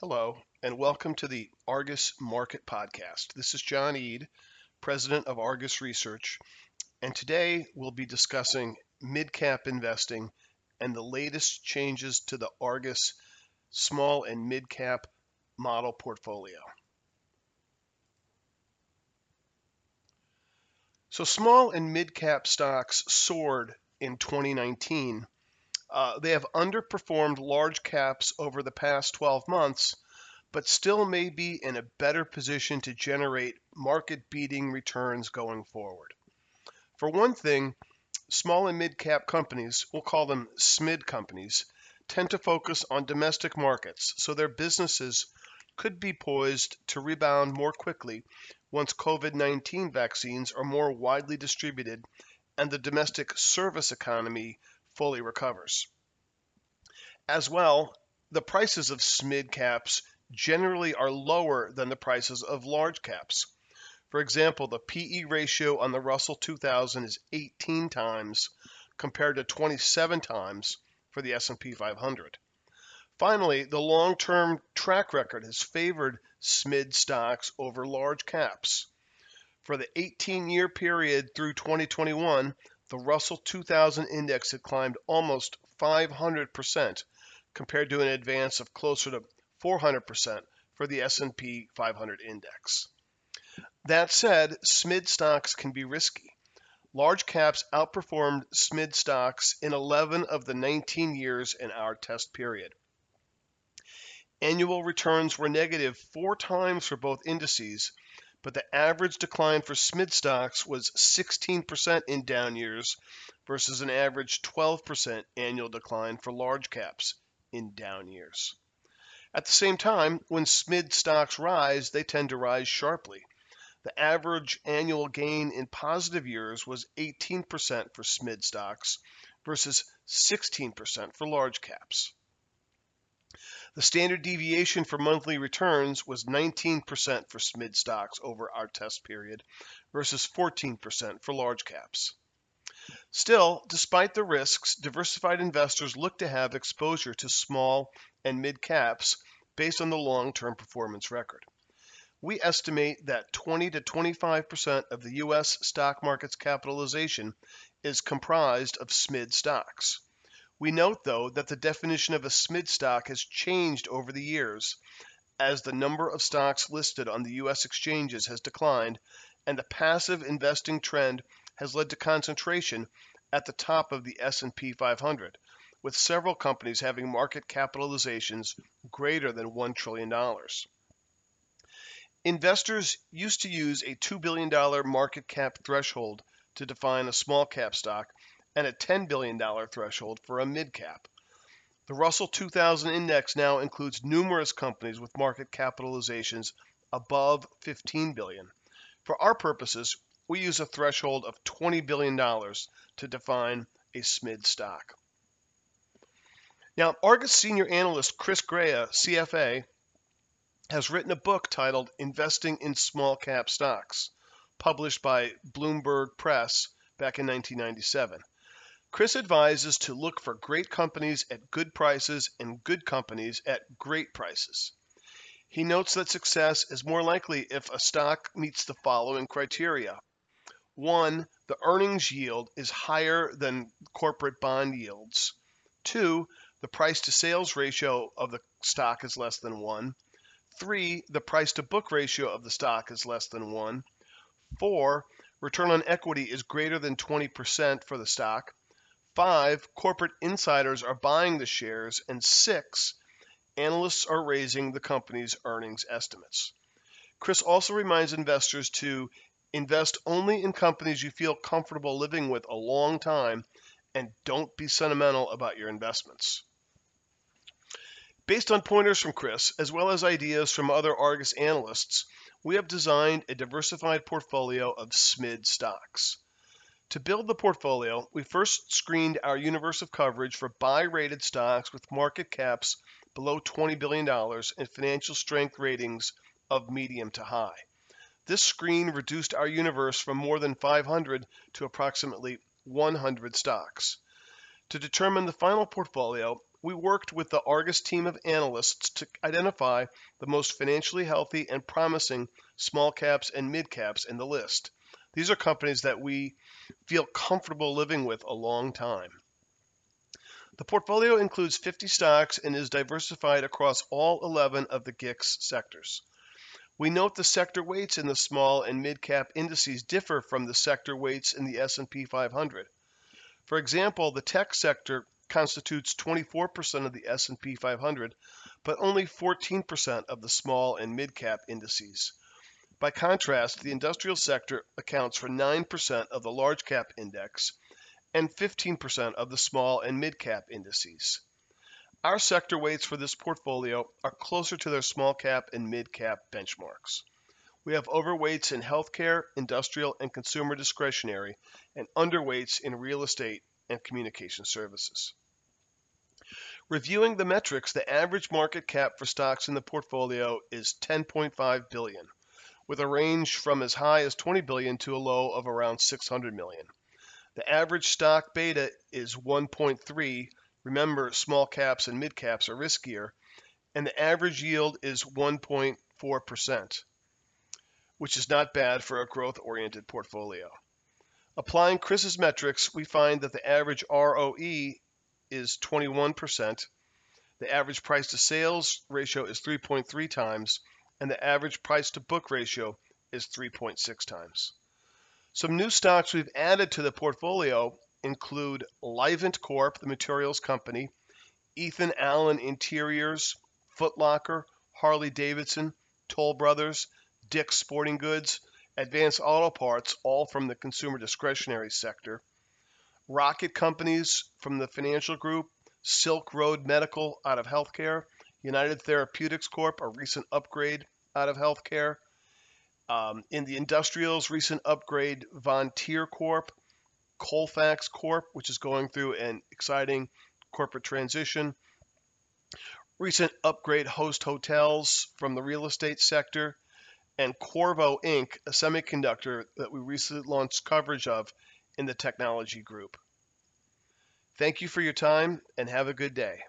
Hello, and welcome to the Argus Market Podcast. This is John Eade, President of Argus Research, and today we'll be discussing mid cap investing and the latest changes to the Argus small and mid cap model portfolio. So, small and mid cap stocks soared in 2019 uh, they have underperformed large caps over the past 12 months, but still may be in a better position to generate market beating returns going forward. For one thing, small and mid cap companies, we'll call them SMID companies, tend to focus on domestic markets, so their businesses could be poised to rebound more quickly once COVID 19 vaccines are more widely distributed and the domestic service economy fully recovers. As well, the prices of SMID caps generally are lower than the prices of large caps. For example, the PE ratio on the Russell 2000 is 18 times compared to 27 times for the S&P 500. Finally, the long-term track record has favored SMID stocks over large caps. For the 18-year period through 2021, the Russell 2000 index had climbed almost 500% compared to an advance of closer to 400% for the S&P 500 index. That said, SMID stocks can be risky. Large caps outperformed SMID stocks in 11 of the 19 years in our test period. Annual returns were negative four times for both indices, but the average decline for SMID stocks was 16% in down years versus an average 12% annual decline for large caps in down years. At the same time, when SMID stocks rise, they tend to rise sharply. The average annual gain in positive years was 18% for SMID stocks versus 16% for large caps. The standard deviation for monthly returns was 19% for SMID stocks over our test period versus 14% for large caps. Still, despite the risks, diversified investors look to have exposure to small and mid caps based on the long term performance record. We estimate that 20 to 25% of the U.S. stock market's capitalization is comprised of SMID stocks. We note, though, that the definition of a SMID stock has changed over the years as the number of stocks listed on the U.S. exchanges has declined and the passive investing trend has led to concentration at the top of the S&P 500, with several companies having market capitalizations greater than $1 trillion. Investors used to use a $2 billion market cap threshold to define a small cap stock and a $10 billion threshold for a mid cap. The Russell 2000 index now includes numerous companies with market capitalizations above 15 billion. For our purposes, we use a threshold of $20 billion to define a SMID stock. Now, Argus senior analyst Chris Graja, CFA, has written a book titled Investing in Small Cap Stocks, published by Bloomberg Press back in 1997. Chris advises to look for great companies at good prices and good companies at great prices. He notes that success is more likely if a stock meets the following criteria. One, the earnings yield is higher than corporate bond yields. Two, the price to sales ratio of the stock is less than one. Three, the price to book ratio of the stock is less than one. Four, return on equity is greater than 20% for the stock. Five, corporate insiders are buying the shares. And six, analysts are raising the company's earnings estimates. Chris also reminds investors to invest only in companies you feel comfortable living with a long time and don't be sentimental about your investments. Based on pointers from Chris, as well as ideas from other Argus analysts, we have designed a diversified portfolio of SMID stocks. To build the portfolio, we first screened our universe of coverage for buy rated stocks with market caps below $20 billion and financial strength ratings of medium to high. This screen reduced our universe from more than 500 to approximately 100 stocks. To determine the final portfolio, we worked with the Argus team of analysts to identify the most financially healthy and promising small caps and mid caps in the list. These are companies that we feel comfortable living with a long time. The portfolio includes 50 stocks and is diversified across all 11 of the GICS sectors. We note the sector weights in the small and mid-cap indices differ from the sector weights in the S&P 500. For example, the tech sector constitutes 24% of the S&P 500, but only 14% of the small and mid-cap indices. By contrast, the industrial sector accounts for 9% of the large cap index and 15% of the small and mid cap indices. Our sector weights for this portfolio are closer to their small cap and mid cap benchmarks. We have overweights in healthcare, industrial, and consumer discretionary, and underweights in real estate and communication services. Reviewing the metrics, the average market cap for stocks in the portfolio is 10.5 billion, with a range from as high as 20 billion to a low of around 600 million. The average stock beta is 1.3 Remember, small caps and mid caps are riskier, and the average yield is 1.4%, which is not bad for a growth oriented portfolio. Applying Chris's metrics, we find that the average ROE is 21%, the average price to sales ratio is 3.3 times, and the average price to book ratio is 3.6 times. Some new stocks we've added to the portfolio include Livent Corp, the materials company, Ethan Allen Interiors, Foot Locker, Harley Davidson, Toll Brothers, Dick's Sporting Goods, Advance Auto Parts, all from the consumer discretionary sector, Rocket Companies from the financial group, Silk Road Medical out of healthcare, United Therapeutics Corp, a recent upgrade out of healthcare. Um, in the industrials, recent upgrade Vontier Corp, Colfax Corp, which is going through an exciting corporate transition. Recent upgrade Host Hotels from the real estate sector, and Qorvo Inc., a semiconductor that we recently launched coverage of in the technology group. Thank you for your time and have a good day.